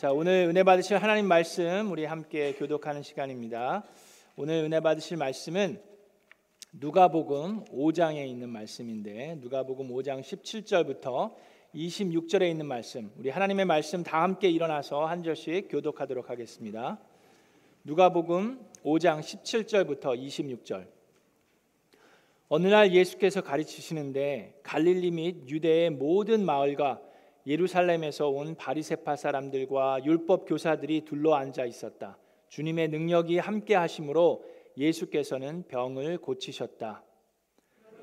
자, 오늘 은혜 받으실 하나님 말씀 우리 함께 교독하는 시간입니다. 오늘 은혜 받으실 말씀은 누가복음 5장에 있는 말씀인데 누가복음 5장 17절부터 26절에 있는 말씀. 우리 하나님의 말씀 다 함께 일어나서 한 절씩 교독하도록 하겠습니다. 누가복음 5장 17절부터 26절. 어느 날 예수께서 가르치시는데 갈릴리 및 유대의 모든 마을과 예루살렘에서 온 바리새파 사람들과 율법 교사들이 둘러 앉아 있었다. 주님의 능력이 함께 하심으로 예수께서는 병을 고치셨다.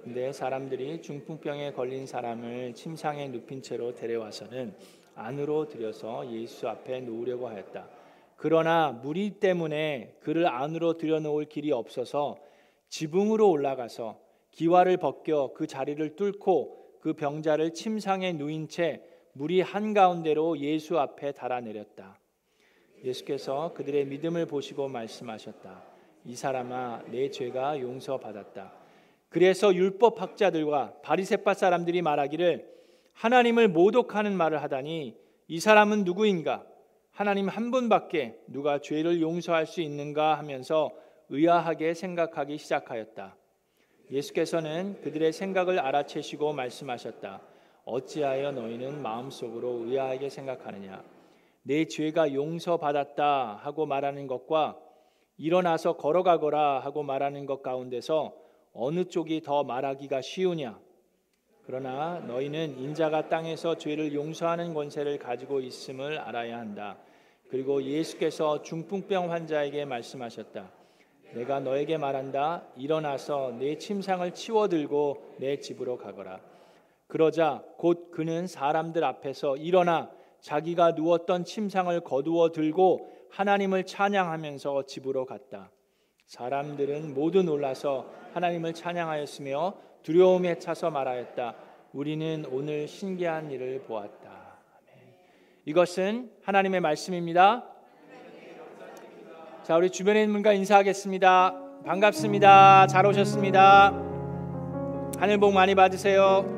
근데 사람들이 중풍병에 걸린 사람을 침상에 눕힌 채로 데려와서는 안으로 들여서 예수 앞에 놓으려고 하였다. 그러나 무리 때문에 그를 안으로 들여놓을 길이 없어서 지붕으로 올라가서 기와를 벗겨 그 자리를 뚫고 그 병자를 침상에 누인 채 물이 한가운데로 예수 앞에 달아내렸다. 예수께서 그들의 믿음을 보시고 말씀하셨다. 이 사람아 내 죄가 용서받았다. 그래서 율법 학자들과 바리새파 사람들이 말하기를 하나님을 모독하는 말을 하다니 이 사람은 누구인가? 하나님 한 분밖에 누가 죄를 용서할 수 있는가 하면서 의아하게 생각하기 시작하였다. 예수께서는 그들의 생각을 알아채시고 말씀하셨다. 어찌하여 너희는 마음속으로 의아하게 생각하느냐 내 죄가 용서받았다 하고 말하는 것과 일어나서 걸어가거라 하고 말하는 것 가운데서 어느 쪽이 더 말하기가 쉬우냐 그러나 너희는 인자가 땅에서 죄를 용서하는 권세를 가지고 있음을 알아야 한다. 그리고 예수께서 중풍병 환자에게 말씀하셨다. 내가 너에게 말한다. 일어나서 내 침상을 치워 들고 내 집으로 가거라. 그러자 곧 그는 사람들 앞에서 일어나 자기가 누웠던 침상을 거두어 들고 하나님을 찬양하면서 집으로 갔다. 사람들은 모두 놀라서 하나님을 찬양하였으며 두려움에 차서 말하였다. 우리는 오늘 신기한 일을 보았다. 이것은 하나님의 말씀입니다. 자, 우리 주변에 있는 분과 인사하겠습니다. 반갑습니다. 잘 오셨습니다. 하늘 복 많이 받으세요.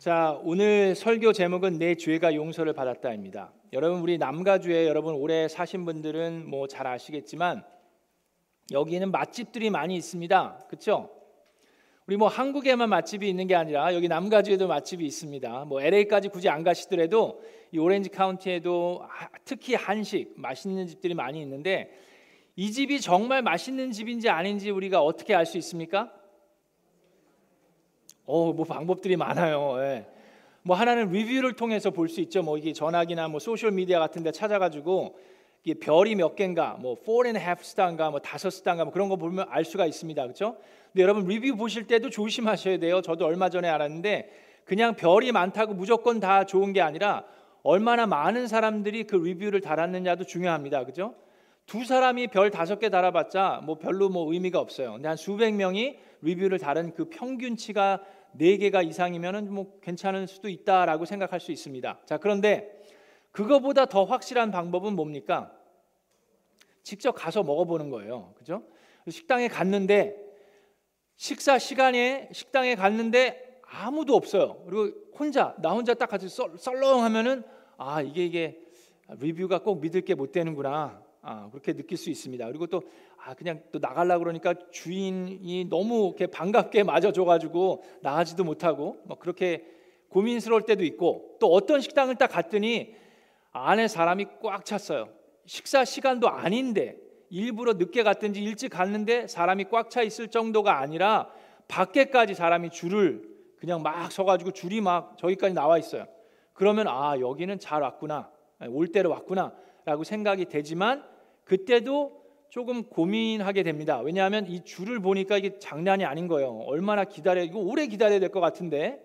자, 오늘 설교 제목은 내 죄가 용서를 받았다입니다. 여러분 우리 남가주에 여러분 오래 사신 분들은 뭐 잘 아시겠지만 여기는 맛집들이 많이 있습니다. 그렇죠? 우리 뭐 한국에만 맛집이 있는 게 아니라 여기 남가주에도 맛집이 있습니다. 뭐 LA까지 굳이 안 가시더라도 이 오렌지 카운티에도 특히 한식 맛있는 집들이 많이 있는데 이 집이 정말 맛있는 집인지 아닌지 우리가 어떻게 알 수 있습니까? 어, 뭐 방법들이 많아요. 예. 뭐 하나는 리뷰를 통해서 볼 수 있죠. 뭐 이게 전화기나 뭐 소셜 미디어 같은 데 찾아가지고 이게 별이 몇 개인가, 뭐4 and a half star인가, 뭐 다섯 스타인가, 뭐 그런 거 보면 알 수가 있습니다. 그렇죠? 근데 여러분 리뷰 보실 때도 조심하셔야 돼요. 저도 얼마 전에 알았는데 그냥 별이 많다고 무조건 다 좋은 게 아니라 얼마나 많은 사람들이 그 리뷰를 달았느냐도 중요합니다. 그죠? 두 사람이 별 다섯 개 달아봤자 뭐 별로 뭐 의미가 없어요. 근데 한 수백 명이 리뷰를 다른 그 평균치가 네 개가 이상이면은 뭐 괜찮을 수도 있다라고 생각할 수 있습니다. 자, 그런데 그거보다 더 확실한 방법은 뭡니까? 직접 가서 먹어보는 거예요. 그죠? 식당에 갔는데 식사 시간에 식당에 갔는데 아무도 없어요. 그리고 혼자 나 혼자 딱 같이 썰렁하면은 아 이게 이게 리뷰가 꼭 믿을 게 못 되는구나. 아, 그렇게 느낄 수 있습니다. 그리고 또 아, 그냥 또 나갈라 그러니까 주인이 너무 이렇게 반갑게 맞아줘가지고 나가지도 못하고 뭐 그렇게 고민스러울 때도 있고 또 어떤 식당을 딱 갔더니 안에 사람이 꽉 찼어요. 식사 시간도 아닌데 일부러 늦게 갔든지 일찍 갔는데 사람이 꽉 차 있을 정도가 아니라 밖에까지 사람이 줄을 그냥 막 서가지고 줄이 막 저기까지 나와 있어요. 그러면 아 여기는 잘 왔구나 올 때로 왔구나라고 생각이 되지만 그때도 조금 고민하게 됩니다. 왜냐하면 이 줄을 보니까 이게 장난이 아닌 거예요. 얼마나 기다려 이거 오래 기다려야 될 것 같은데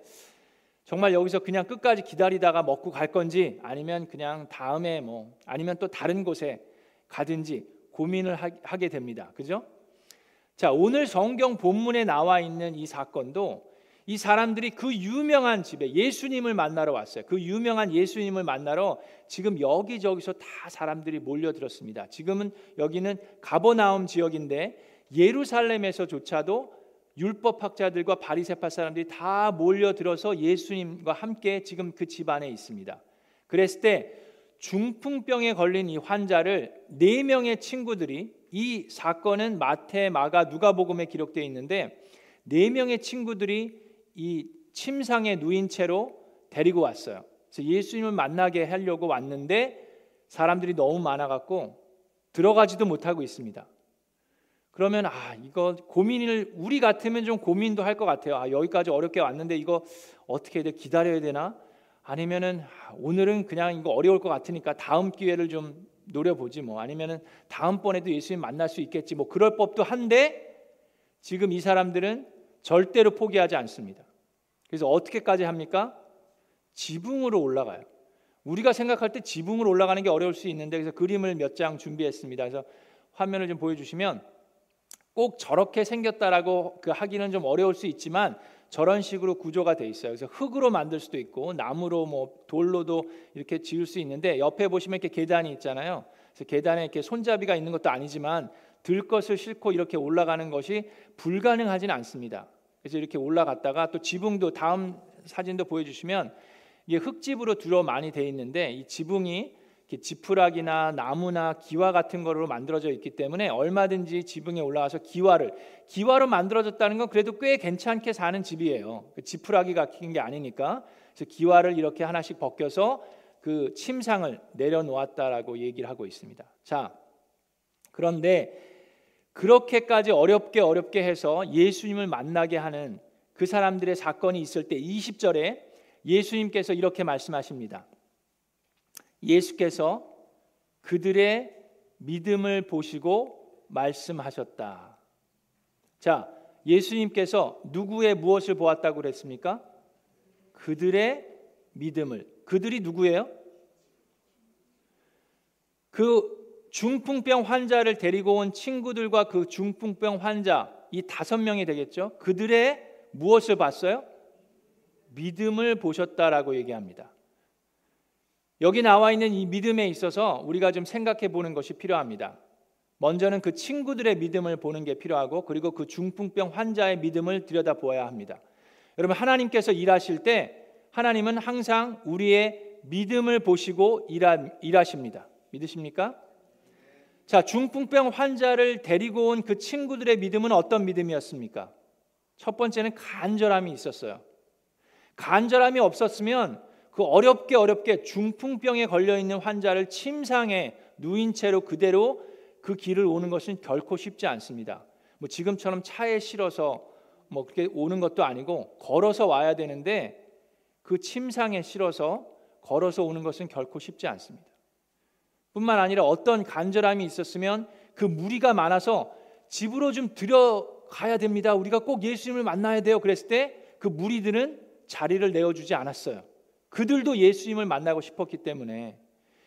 정말 여기서 그냥 끝까지 기다리다가 먹고 갈 건지 아니면 그냥 다음에 뭐 아니면 또 다른 곳에 가든지 고민을 하게 됩니다. 그죠? 자, 오늘 성경 본문에 나와 있는 이 사건도 이 사람들이 그 유명한 집에 예수님을 만나러 왔어요. 그 유명한 예수님을 만나러 지금 여기저기서 다 사람들이 몰려들었습니다. 지금은 여기는 가버나움 지역인데 예루살렘에서조차도 율법학자들과 바리새파 사람들이 다 몰려들어서 예수님과 함께 지금 그 집안에 있습니다. 그랬을 때 중풍병에 걸린 이 환자를 네 명의 친구들이 이 사건은 마태, 마가, 누가복음에 기록되어 있는데 네 명의 친구들이 이 침상에 누인 채로 데리고 왔어요. 그래서 예수님을 만나게 하려고 왔는데 사람들이 너무 많아 갖고 들어가지도 못하고 있습니다. 그러면 아 이거 고민을 우리 같으면 좀 고민도 할 것 같아요. 아 여기까지 어렵게 왔는데 이거 어떻게 해야 돼? 기다려야 되나? 아니면은 아, 오늘은 그냥 이거 어려울 것 같으니까 다음 기회를 좀 노려보지 뭐 아니면은 다음번에도 예수님 만날 수 있겠지 뭐 그럴 법도 한데 지금 이 사람들은 절대로 포기하지 않습니다. 그래서 어떻게까지 합니까? 지붕으로 올라가요. 우리가 생각할 때 지붕으로 올라가는 게 어려울 수 있는데 그래서 그림을 몇 장 준비했습니다. 그래서 화면을 좀 보여주시면 꼭 저렇게 생겼다라고 그 하기는 좀 어려울 수 있지만 저런 식으로 구조가 돼 있어요. 그래서 흙으로 만들 수도 있고 나무로 뭐 돌로도 이렇게 지을 수 있는데 옆에 보시면 이렇게 계단이 있잖아요. 그래서 계단에 이렇게 손잡이가 있는 것도 아니지만 들 것을 싣고 이렇게 올라가는 것이 불가능하지는 않습니다. 그래서 이렇게 올라갔다가 또 지붕도 다음 사진도 보여주시면 이게 흙집으로 두로 많이 돼 있는데 이 지붕이 지푸라기나 나무나 기와 같은 거로 만들어져 있기 때문에 얼마든지 지붕에 올라가서 기와를 기와로 만들어졌다는 건 그래도 꽤 괜찮게 사는 집이에요. 그 지푸라기 같은 게 아니니까 그래서 기와를 이렇게 하나씩 벗겨서 그 침상을 내려놓았다라고 얘기를 하고 있습니다. 자, 그런데 그렇게까지 어렵게 어렵게 해서 예수님을 만나게 하는 그 사람들의 사건이 있을 때 20절에 예수님께서 이렇게 말씀하십니다. 예수께서 그들의 믿음을 보시고 말씀하셨다. 자, 예수님께서 누구의 무엇을 보았다고 그랬습니까? 그들의 믿음을. 그들이 누구예요? 그 중풍병 환자를 데리고 온 친구들과 그 중풍병 환자 이 다섯 명이 되겠죠. 그들의 무엇을 봤어요? 믿음을 보셨다라고 얘기합니다. 여기 나와 있는 이 믿음에 있어서 우리가 좀 생각해 보는 것이 필요합니다. 먼저는 그 친구들의 믿음을 보는 게 필요하고 그리고 그 중풍병 환자의 믿음을 들여다 보아야 합니다. 여러분 하나님께서 일하실 때 하나님은 항상 우리의 믿음을 보시고 일하, 일하십니다. 믿으십니까? 자, 중풍병 환자를 데리고 온 그 친구들의 믿음은 어떤 믿음이었습니까? 첫 번째는 간절함이 있었어요. 간절함이 없었으면 그 어렵게 어렵게 중풍병에 걸려 있는 환자를 침상에 누인 채로 그대로 그 길을 오는 것은 결코 쉽지 않습니다. 뭐 지금처럼 차에 실어서 뭐 그렇게 오는 것도 아니고 걸어서 와야 되는데 그 침상에 실어서 걸어서 오는 것은 결코 쉽지 않습니다. 뿐만 아니라 어떤 간절함이 있었으면 그 무리가 많아서 집으로 좀 들여가야 됩니다. 우리가 꼭 예수님을 만나야 돼요. 그랬을 때 그 무리들은 자리를 내어주지 않았어요. 그들도 예수님을 만나고 싶었기 때문에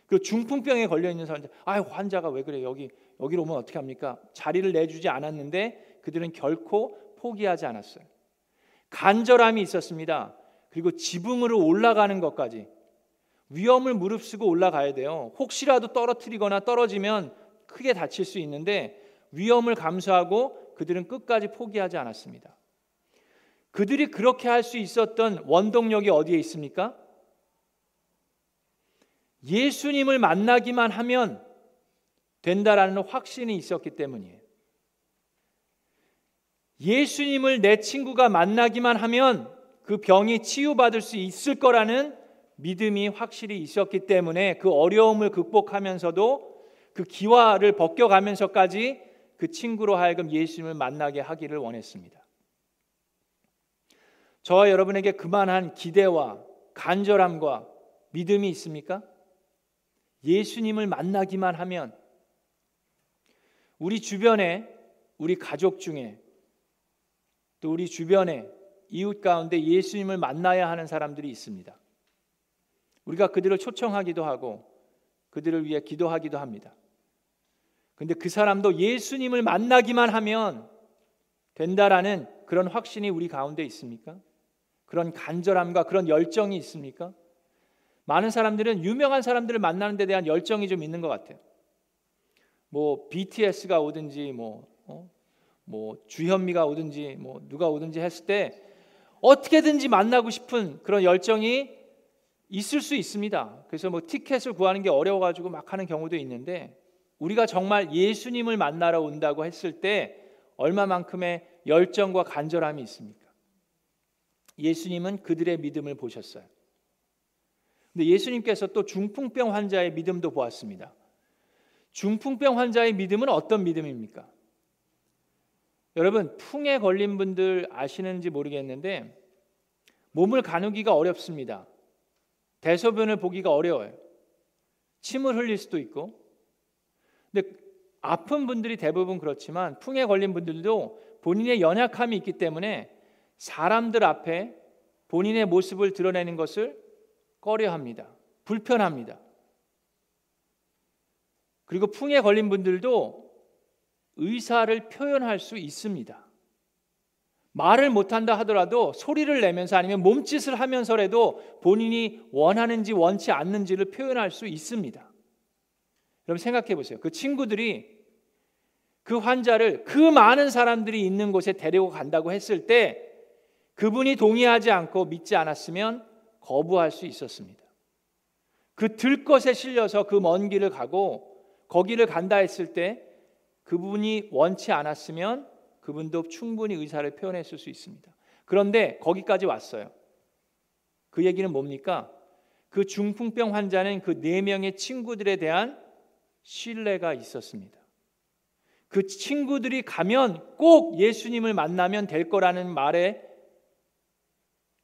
그 중풍병에 걸려 있는 사람들, 아 환자가 왜 그래 여기 여기로 오면 어떻게 합니까? 자리를 내주지 않았는데 그들은 결코 포기하지 않았어요. 간절함이 있었습니다. 그리고 지붕으로 올라가는 것까지 위험을 무릅쓰고 올라가야 돼요. 혹시라도 떨어뜨리거나 떨어지면 크게 다칠 수 있는데 위험을 감수하고 그들은 끝까지 포기하지 않았습니다. 그들이 그렇게 할 수 있었던 원동력이 어디에 있습니까? 예수님을 만나기만 하면 된다라는 확신이 있었기 때문이에요. 예수님을 내 친구가 만나기만 하면 그 병이 치유받을 수 있을 거라는 믿음이 확실히 있었기 때문에 그 어려움을 극복하면서도 그 기와를 벗겨가면서까지 그 친구로 하여금 예수님을 만나게 하기를 원했습니다. 저와 여러분에게 그만한 기대와 간절함과 믿음이 있습니까? 예수님을 만나기만 하면 우리 주변에 우리 가족 중에 또 우리 주변에 이웃 가운데 예수님을 만나야 하는 사람들이 있습니다. 우리가 그들을 초청하기도 하고 그들을 위해 기도하기도 합니다. 근데 그 사람도 예수님을 만나기만 하면 된다라는 그런 확신이 우리 가운데 있습니까? 그런 간절함과 그런 열정이 있습니까? 많은 사람들은 유명한 사람들을 만나는 데 대한 열정이 좀 있는 것 같아요. 뭐 BTS가 오든지 뭐, 어? 뭐 주현미가 오든지 뭐 누가 오든지 했을 때 어떻게든지 만나고 싶은 그런 열정이 있을 수 있습니다. 그래서 뭐 티켓을 구하는 게 어려워 가지고 막 하는 경우도 있는데 우리가 정말 예수님을 만나러 온다고 했을 때 얼마만큼의 열정과 간절함이 있습니까? 예수님은 그들의 믿음을 보셨어요. 근데 예수님께서 또 중풍병 환자의 믿음도 보았습니다. 중풍병 환자의 믿음은 어떤 믿음입니까? 여러분, 풍에 걸린 분들 아시는지 모르겠는데 몸을 가누기가 어렵습니다. 대소변을 보기가 어려워요. 침을 흘릴 수도 있고. 근데 아픈 분들이 대부분 그렇지만 풍에 걸린 분들도 본인의 연약함이 있기 때문에 사람들 앞에 본인의 모습을 드러내는 것을 꺼려합니다. 불편합니다. 그리고 풍에 걸린 분들도 의사를 표현할 수 있습니다. 말을 못한다 하더라도 소리를 내면서 아니면 몸짓을 하면서라도 본인이 원하는지 원치 않는지를 표현할 수 있습니다. 여러분 생각해 보세요. 그 친구들이 그 환자를 그 많은 사람들이 있는 곳에 데리고 간다고 했을 때 그분이 동의하지 않고 믿지 않았으면 거부할 수 있었습니다. 그 들것에 실려서 그 먼 길을 가고 거기를 간다 했을 때 그분이 원치 않았으면 그분도 충분히 의사를 표현했을 수 있습니다. 그런데 거기까지 왔어요. 그 얘기는 뭡니까? 그 중풍병 환자는 그 네 명의 친구들에 대한 신뢰가 있었습니다. 그 친구들이 가면 꼭 예수님을 만나면 될 거라는 말에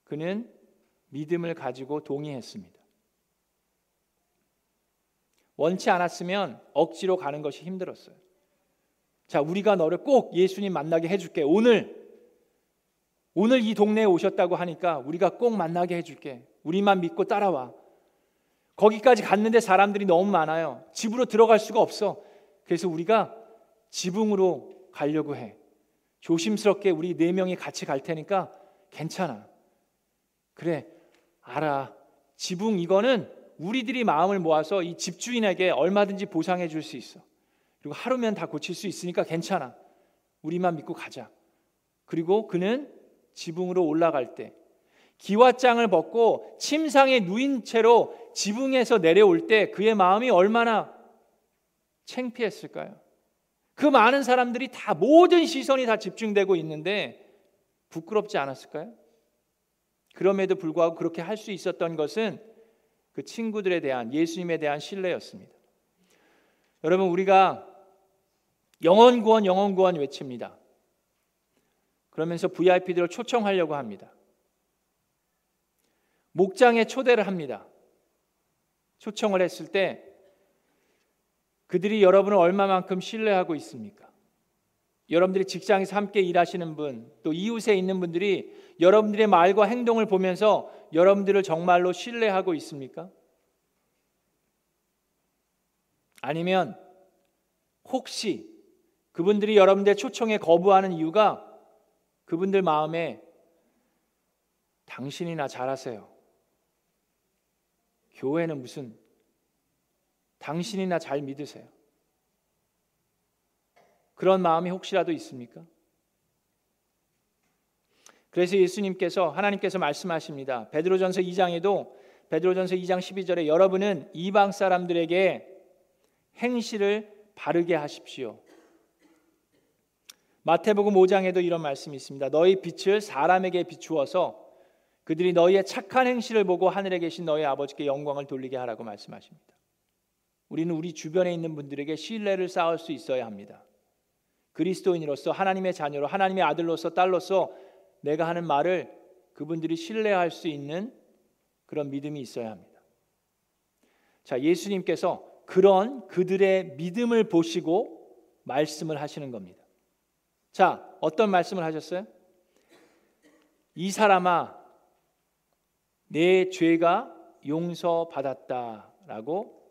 그는 믿음을 가지고 동의했습니다. 원치 않았으면 억지로 가는 것이 힘들었어요. 자, 우리가 너를 꼭 예수님 만나게 해줄게. 오늘, 오늘 이 동네에 오셨다고 하니까 우리가 꼭 만나게 해줄게. 우리만 믿고 따라와. 거기까지 갔는데 사람들이 너무 많아요. 집으로 들어갈 수가 없어. 그래서 우리가 지붕으로 가려고 해. 조심스럽게 우리 네 명이 같이 갈 테니까 괜찮아. 그래, 알아. 지붕 이거는 우리들이 마음을 모아서 이 집주인에게 얼마든지 보상해 줄 수 있어. 그리고 하루면 다 고칠 수 있으니까 괜찮아. 우리만 믿고 가자. 그리고 그는 지붕으로 올라갈 때 기와장을 벗고 침상에 누인 채로 지붕에서 내려올 때 그의 마음이 얼마나 창피했을까요? 그 많은 사람들이 다 모든 시선이 다 집중되고 있는데 부끄럽지 않았을까요? 그럼에도 불구하고 그렇게 할 수 있었던 것은 그 친구들에 대한 예수님에 대한 신뢰였습니다. 여러분 우리가 영원 구원 영원 구원 외칩니다. 그러면서 VIP들을 초청하려고 합니다. 목장에 초대를 합니다. 초청을 했을 때 그들이 여러분을 얼마만큼 신뢰하고 있습니까? 여러분들이 직장에서 함께 일하시는 분, 또 이웃에 있는 분들이 여러분들의 말과 행동을 보면서 여러분들을 정말로 신뢰하고 있습니까? 아니면 혹시 그분들이 여러분들의 초청에 거부하는 이유가 그분들 마음에 당신이나 잘하세요. 교회는 무슨 당신이나 잘 믿으세요. 그런 마음이 혹시라도 있습니까? 그래서 예수님께서 하나님께서 말씀하십니다. 베드로전서 2장에도 베드로전서 2장 12절에 여러분은 이방 사람들에게 행실을 바르게 하십시오. 마태복음 5장에도 이런 말씀이 있습니다. 너희 빛을 사람에게 비추어서 그들이 너희의 착한 행실을 보고 하늘에 계신 너희 아버지께 영광을 돌리게 하라고 말씀하십니다. 우리는 우리 주변에 있는 분들에게 신뢰를 쌓을 수 있어야 합니다. 그리스도인으로서 하나님의 자녀로 하나님의 아들로서 딸로서 내가 하는 말을 그분들이 신뢰할 수 있는 그런 믿음이 있어야 합니다. 자, 예수님께서 그런 그들의 믿음을 보시고 말씀을 하시는 겁니다. 자, 어떤 말씀을 하셨어요? 이 사람아, 내 죄가 용서받았다라고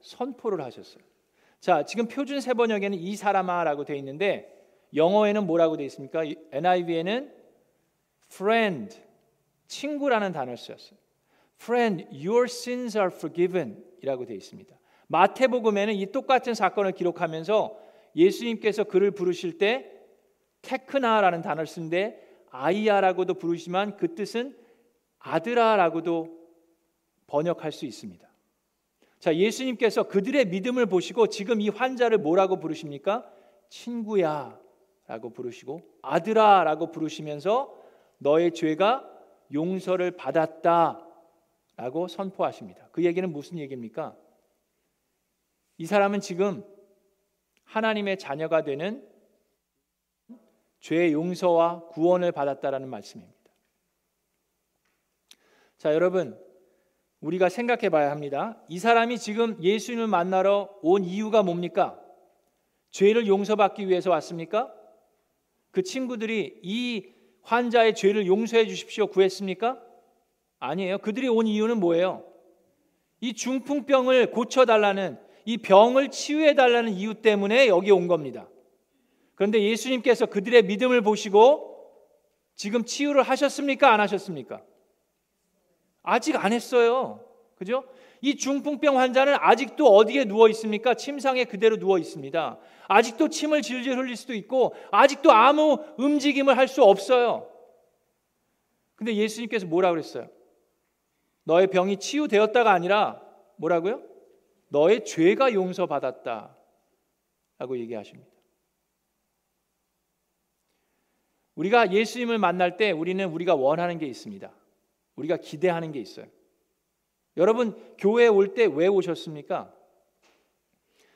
선포를 하셨어요. 자, 지금 표준 세번역에는 이 사람아라고 되어 있는데 영어에는 뭐라고 되어 있습니까? NIV에는 friend, 친구라는 단어를 쓰였어요. Friend, your sins are forgiven 이라고 되어 있습니다. 마태복음에는 이 똑같은 사건을 기록하면서 예수님께서 그를 부르실 때 테크나라는 단어를 쓰는데 아이야라고도 부르지만 그 뜻은 아들아라고도 번역할 수 있습니다. 자, 예수님께서 그들의 믿음을 보시고 지금 이 환자를 뭐라고 부르십니까? 친구야 라고 부르시고 아들아 라고 부르시면서 너의 죄가 용서를 받았다 라고 선포하십니다. 그 얘기는 무슨 얘기입니까? 이 사람은 지금 하나님의 자녀가 되는 죄의 용서와 구원을 받았다라는 말씀입니다. 자, 여러분, 우리가 생각해 봐야 합니다. 이 사람이 지금 예수님을 만나러 온 이유가 뭡니까? 죄를 용서받기 위해서 왔습니까? 그 친구들이 이 환자의 죄를 용서해 주십시오 구했습니까? 아니에요. 그들이 온 이유는 뭐예요? 이 중풍병을 고쳐달라는 이 병을 치유해달라는 이유 때문에 여기 온 겁니다. 그런데 예수님께서 그들의 믿음을 보시고 지금 치유를 하셨습니까? 안 하셨습니까? 아직 안 했어요. 그죠? 이 중풍병 환자는 아직도 어디에 누워 있습니까? 침상에 그대로 누워 있습니다. 아직도 침을 질질 흘릴 수도 있고 아직도 아무 움직임을 할 수 없어요. 근데 예수님께서 뭐라 그랬어요? 너의 병이 치유되었다가 아니라 뭐라고요? 너의 죄가 용서받았다. 라고 얘기하십니다. 우리가 예수님을 만날 때 우리는 우리가 원하는 게 있습니다. 우리가 기대하는 게 있어요. 여러분 교회에 올 때 왜 오셨습니까?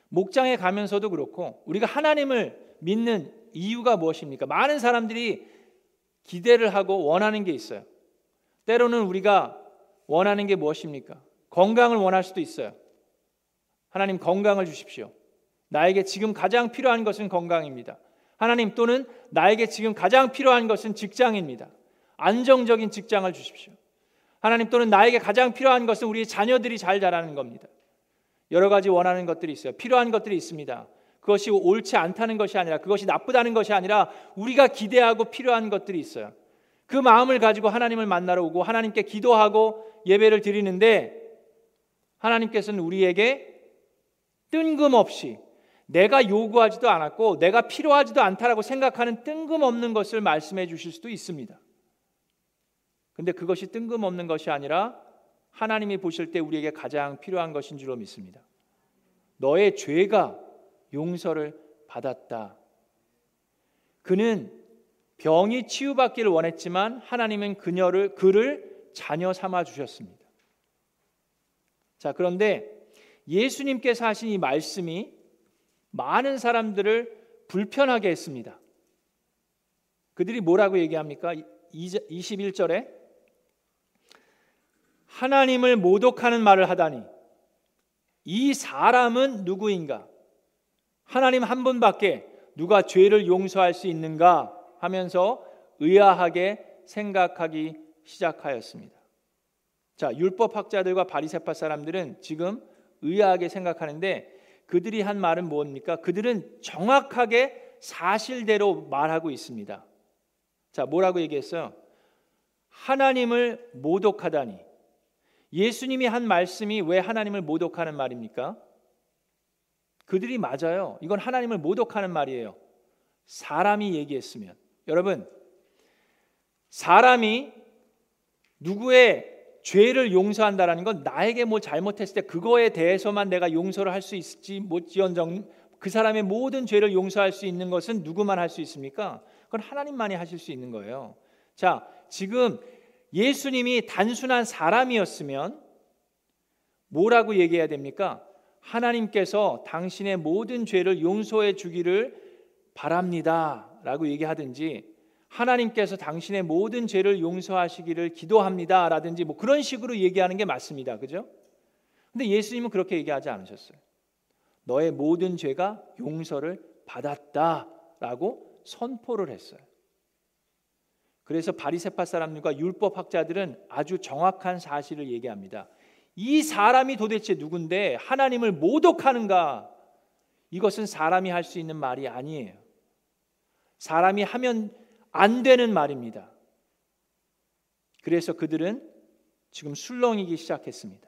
목장에 가면서도 그렇고 우리가 하나님을 믿는 이유가 무엇입니까? 많은 사람들이 기대를 하고 원하는 게 있어요. 때로는 우리가 원하는 게 무엇입니까? 건강을 원할 수도 있어요. 하나님 건강을 주십시오. 나에게 지금 가장 필요한 것은 건강입니다. 하나님 또는 나에게 지금 가장 필요한 것은 직장입니다. 안정적인 직장을 주십시오. 하나님 또는 나에게 가장 필요한 것은 우리 자녀들이 잘 자라는 겁니다. 여러 가지 원하는 것들이 있어요. 필요한 것들이 있습니다. 그것이 옳지 않다는 것이 아니라 그것이 나쁘다는 것이 아니라 우리가 기대하고 필요한 것들이 있어요. 그 마음을 가지고 하나님을 만나러 오고 하나님께 기도하고 예배를 드리는데 하나님께서는 우리에게 뜬금없이 내가 요구하지도 않았고 내가 필요하지도 않다라고 생각하는 뜬금없는 것을 말씀해 주실 수도 있습니다. 근데 그것이 뜬금없는 것이 아니라 하나님이 보실 때 우리에게 가장 필요한 것인 줄로 믿습니다. 너의 죄가 용서를 받았다. 그는 병이 치유받기를 원했지만 하나님은 그녀를 그를 자녀 삼아 주셨습니다. 자, 그런데 예수님께서 하신 이 말씀이 많은 사람들을 불편하게 했습니다. 그들이 뭐라고 얘기합니까? 21절에 하나님을 모독하는 말을 하다니 이 사람은 누구인가? 하나님 한 분밖에 누가 죄를 용서할 수 있는가 하면서 의아하게 생각하기 시작하였습니다. 자, 율법 학자들과 바리새파 사람들은 지금 의아하게 생각하는데 그들이 한 말은 뭡니까? 그들은 정확하게 사실대로 말하고 있습니다. 자, 뭐라고 얘기했어요? 하나님을 모독하다니 예수님이 한 말씀이 왜 하나님을 모독하는 말입니까? 그들이 맞아요. 이건 하나님을 모독하는 말이에요. 사람이 얘기했으면. 여러분, 사람이 누구의 죄를 용서한다라는 건 나에게 뭐 잘못했을 때 그거에 대해서만 내가 용서를 할 수 있을지 못지언정 그 사람의 모든 죄를 용서할 수 있는 것은 누구만 할 수 있습니까? 그건 하나님만이 하실 수 있는 거예요. 자, 지금 예수님이 단순한 사람이었으면 뭐라고 얘기해야 됩니까? 하나님께서 당신의 모든 죄를 용서해 주기를 바랍니다. 라고 얘기하든지 하나님께서 당신의 모든 죄를 용서하시기를 기도합니다. 라든지 뭐 그런 식으로 얘기하는 게 맞습니다. 그죠? 근데 예수님은 그렇게 얘기하지 않으셨어요. 너의 모든 죄가 용서를 받았다. 라고 선포를 했어요. 그래서 바리새파 사람들과 율법 학자들은 아주 정확한 사실을 얘기합니다. 이 사람이 도대체 누군데 하나님을 모독하는가? 이것은 사람이 할 수 있는 말이 아니에요. 사람이 하면 안 되는 말입니다. 그래서 그들은 지금 술렁이기 시작했습니다.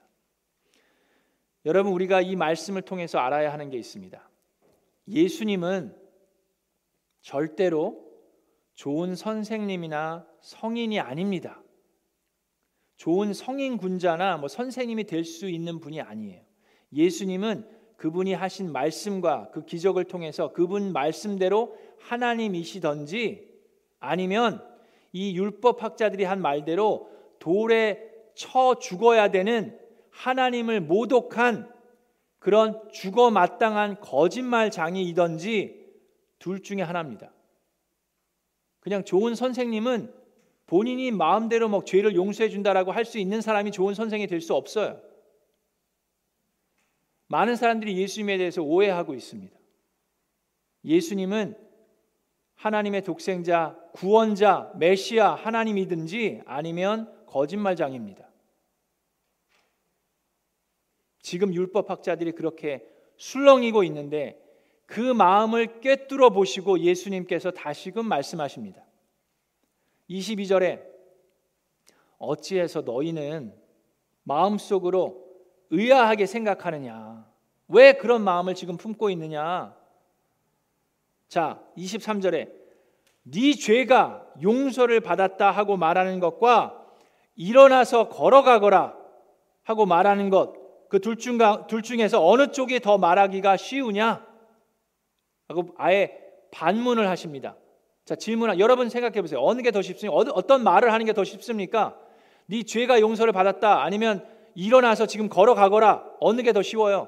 여러분 우리가 이 말씀을 통해서 알아야 하는 게 있습니다. 예수님은 절대로 좋은 선생님이나 성인이 아닙니다. 좋은 성인 군자나 뭐 선생님이 될 수 있는 분이 아니에요. 예수님은 그분이 하신 말씀과 그 기적을 통해서 그분 말씀대로 하나님이시던지 아니면 이 율법 학자들이 한 말대로 돌에 쳐 죽어야 되는 하나님을 모독한 그런 죽어 마땅한 거짓말장이이던지 둘 중에 하나입니다. 그냥 좋은 선생님은 본인이 마음대로 뭐 죄를 용서해 준다라고 할 수 있는 사람이 좋은 선생이 될 수 없어요. 많은 사람들이 예수님에 대해서 오해하고 있습니다. 예수님은 하나님의 독생자, 구원자, 메시아, 하나님이든지 아니면 거짓말장입니다. 지금 율법학자들이 그렇게 술렁이고 있는데 그 마음을 꿰뚫어 보시고 예수님께서 다시금 말씀하십니다. 22절에 어찌해서 너희는 마음속으로 의아하게 생각하느냐? 왜 그런 마음을 지금 품고 있느냐? 자, 23절에 네 죄가 용서를 받았다 하고 말하는 것과 일어나서 걸어가거라 하고 말하는 것그둘둘 중에서 어느 쪽이 더 말하기가 쉬우냐? 하고 아예 반문을 하십니다. 자, 질문 여러분 생각해 보세요. 어느 게 더 쉽습니까? 어떤 말을 하는 게 더 쉽습니까? 네 죄가 용서를 받았다 아니면 일어나서 지금 걸어가거라. 어느 게 더 쉬워요?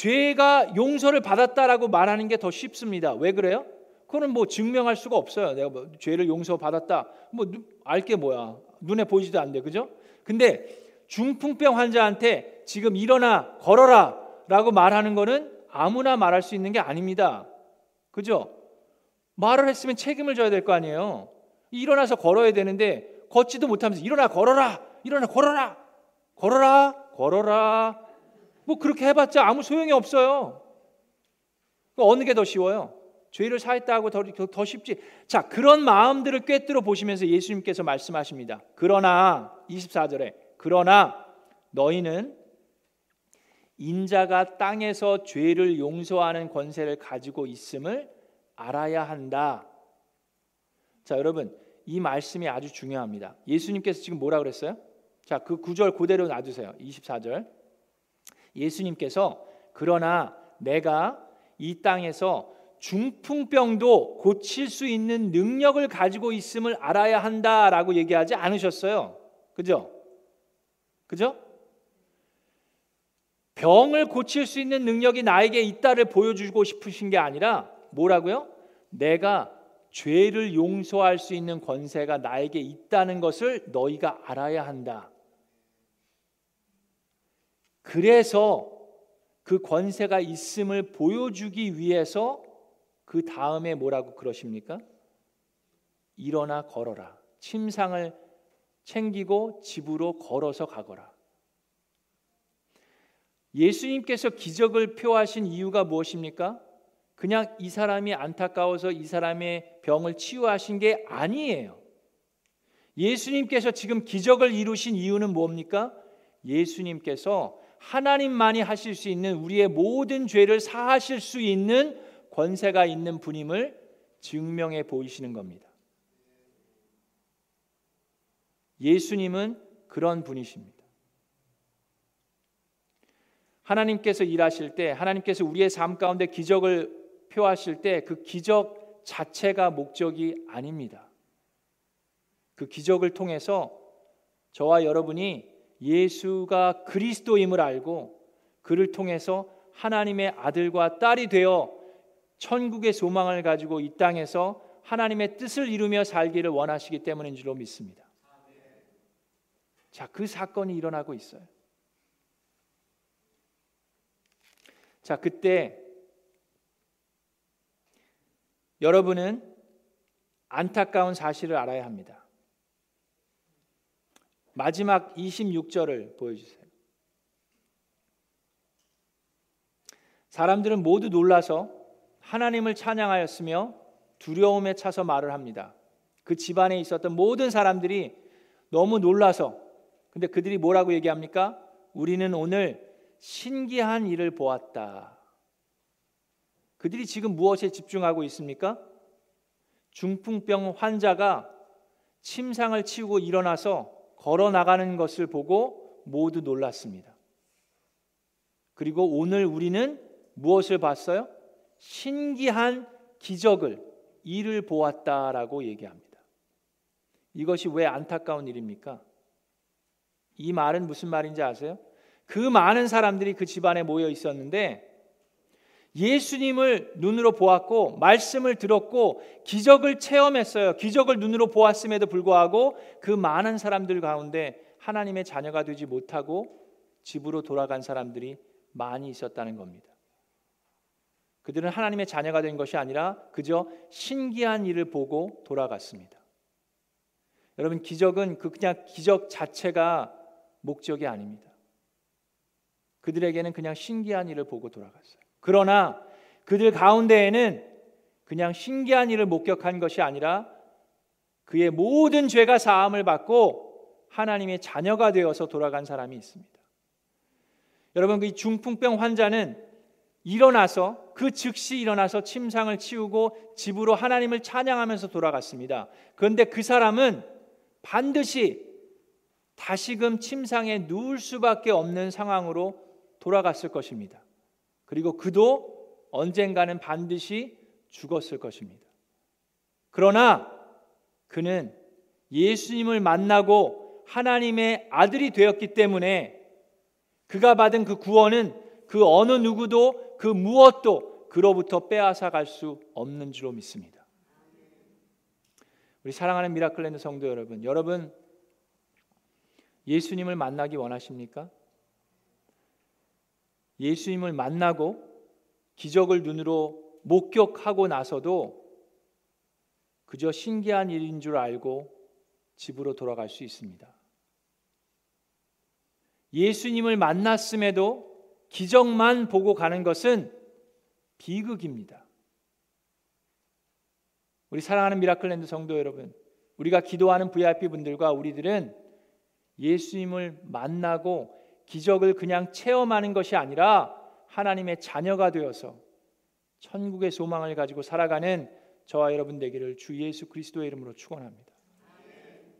죄가 용서를 받았다라고 말하는 게 더 쉽습니다. 왜 그래요? 그거는 뭐 증명할 수가 없어요. 내가 뭐 죄를 용서받았다. 뭐 알 게 뭐야? 눈에 보이지도 않는데, 그죠? 근데 중풍병 환자한테 지금 일어나 걸어라 라고 말하는 거는 아무나 말할 수 있는 게 아닙니다. 그죠? 말을 했으면 책임을 져야 될 거 아니에요. 일어나서 걸어야 되는데 걷지도 못하면서 일어나 걸어라, 일어나 걸어라, 걸어라, 걸어라. 뭐 그렇게 해봤자 아무 소용이 없어요. 어느 게 더 쉬워요? 죄를 사했다고 더, 더 쉽지. 자, 그런 마음들을 꿰뚫어 보시면서 예수님께서 말씀하십니다. 그러나 24절에 그러나 너희는 인자가 땅에서 죄를 용서하는 권세를 가지고 있음을 알아야 한다. 자, 여러분, 이 말씀이 아주 중요합니다. 예수님께서 지금 뭐라 그랬어요? 자, 그 구절 그대로 놔두세요. 24절. 예수님께서 그러나 내가 이 땅에서 중풍병도 고칠 수 있는 능력을 가지고 있음을 알아야 한다라고 얘기하지 않으셨어요. 그죠? 그죠? 병을 고칠 수 있는 능력이 나에게 있다를 보여주고 싶으신 게 아니라 뭐라고요? 내가 죄를 용서할 수 있는 권세가 나에게 있다는 것을 너희가 알아야 한다. 그래서 그 권세가 있음을 보여주기 위해서 그 다음에 뭐라고 그러십니까? 일어나 걸어라. 침상을 챙기고 집으로 걸어서 가거라. 예수님께서 기적을 표하신 이유가 무엇입니까? 그냥 이 사람이 안타까워서 이 사람의 병을 치유하신 게 아니에요. 예수님께서 지금 기적을 이루신 이유는 뭡니까? 예수님께서 하나님만이 하실 수 있는 우리의 모든 죄를 사하실 수 있는 권세가 있는 분임을 증명해 보이시는 겁니다. 예수님은 그런 분이십니다. 하나님께서 일하실 때 하나님께서 우리의 삶 가운데 기적을 표하실 때 그 기적 자체가 목적이 아닙니다. 그 기적을 통해서 저와 여러분이 예수가 그리스도임을 알고 그를 통해서 하나님의 아들과 딸이 되어 천국의 소망을 가지고 이 땅에서 하나님의 뜻을 이루며 살기를 원하시기 때문인 줄로 믿습니다. 자, 그 사건이 일어나고 있어요. 자, 그때 여러분은 안타까운 사실을 알아야 합니다. 마지막 26절을 보여주세요. 사람들은 모두 놀라서 하나님을 찬양하였으며 두려움에 차서 말을 합니다. 그 집안에 있었던 모든 사람들이 너무 놀라서 근데 그들이 뭐라고 얘기합니까? 우리는 오늘 신기한 일을 보았다. 그들이 지금 무엇에 집중하고 있습니까? 중풍병 환자가 침상을 치우고 일어나서 걸어 나가는 것을 보고 모두 놀랐습니다. 그리고 오늘 우리는 무엇을 봤어요? 신기한 기적을 이를 보았다라고 얘기합니다. 이것이 왜 안타까운 일입니까? 이 말은 무슨 말인지 아세요? 그 많은 사람들이 그 집안에 모여 있었는데 예수님을 눈으로 보았고 말씀을 들었고 기적을 체험했어요. 기적을 눈으로 보았음에도 불구하고 그 많은 사람들 가운데 하나님의 자녀가 되지 못하고 집으로 돌아간 사람들이 많이 있었다는 겁니다. 그들은 하나님의 자녀가 된 것이 아니라 그저 신기한 일을 보고 돌아갔습니다. 여러분 기적은 그 그냥 기적 자체가 목적이 아닙니다. 그들에게는 그냥 신기한 일을 보고 돌아갔어요. 그러나 그들 가운데에는 그냥 신기한 일을 목격한 것이 아니라 그의 모든 죄가 사함을 받고 하나님의 자녀가 되어서 돌아간 사람이 있습니다. 여러분 그 중풍병 환자는 일어나서 그 즉시 일어나서 침상을 치우고 집으로 하나님을 찬양하면서 돌아갔습니다. 그런데 그 사람은 반드시 다시금 침상에 누울 수밖에 없는 상황으로 돌아갔을 것입니다. 그리고 그도 언젠가는 반드시 죽었을 것입니다. 그러나 그는 예수님을 만나고 하나님의 아들이 되었기 때문에 그가 받은 그 구원은 그 어느 누구도 그 무엇도 그로부터 빼앗아 갈 수 없는 줄로 믿습니다. 우리 사랑하는 미라클랜드 성도 여러분, 여러분 예수님을 만나기 원하십니까? 예수님을 만나고 기적을 눈으로 목격하고 나서도 그저 신기한 일인 줄 알고 집으로 돌아갈 수 있습니다. 예수님을 만났음에도 기적만 보고 가는 것은 비극입니다. 우리 사랑하는 미라클랜드 성도 여러분, 우리가 기도하는 VIP 분들과 우리들은 예수님을 만나고 기적을 그냥 체험하는 것이 아니라 하나님의 자녀가 되어서 천국의 소망을 가지고 살아가는 저와 여러분 되기를 주 예수 그리스도의 이름으로 축원합니다.